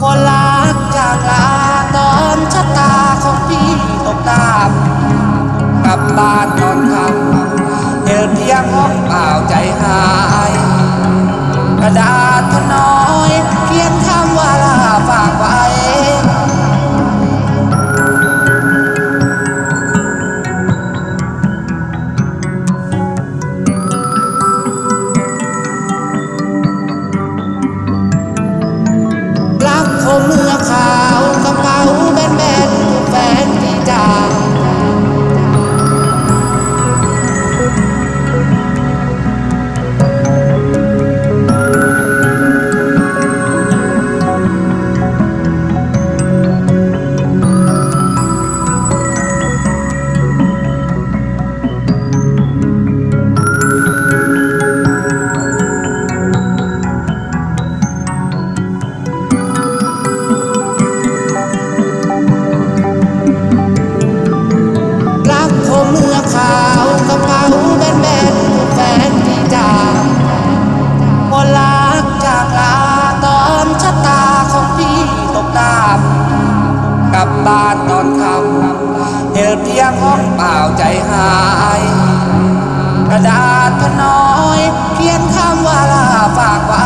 คนรักจากลาตอนชะตาของพี่ตกตามกับบ้านอนคำเห็นเพียงห้องเปล่าใจหาย กระดาษก็น้อยเขียนแทานตอนคำเห็นเพียงห้องเปล่าใจหาย กระดาษพน้อย เพียงคำว่าลาฝากไว้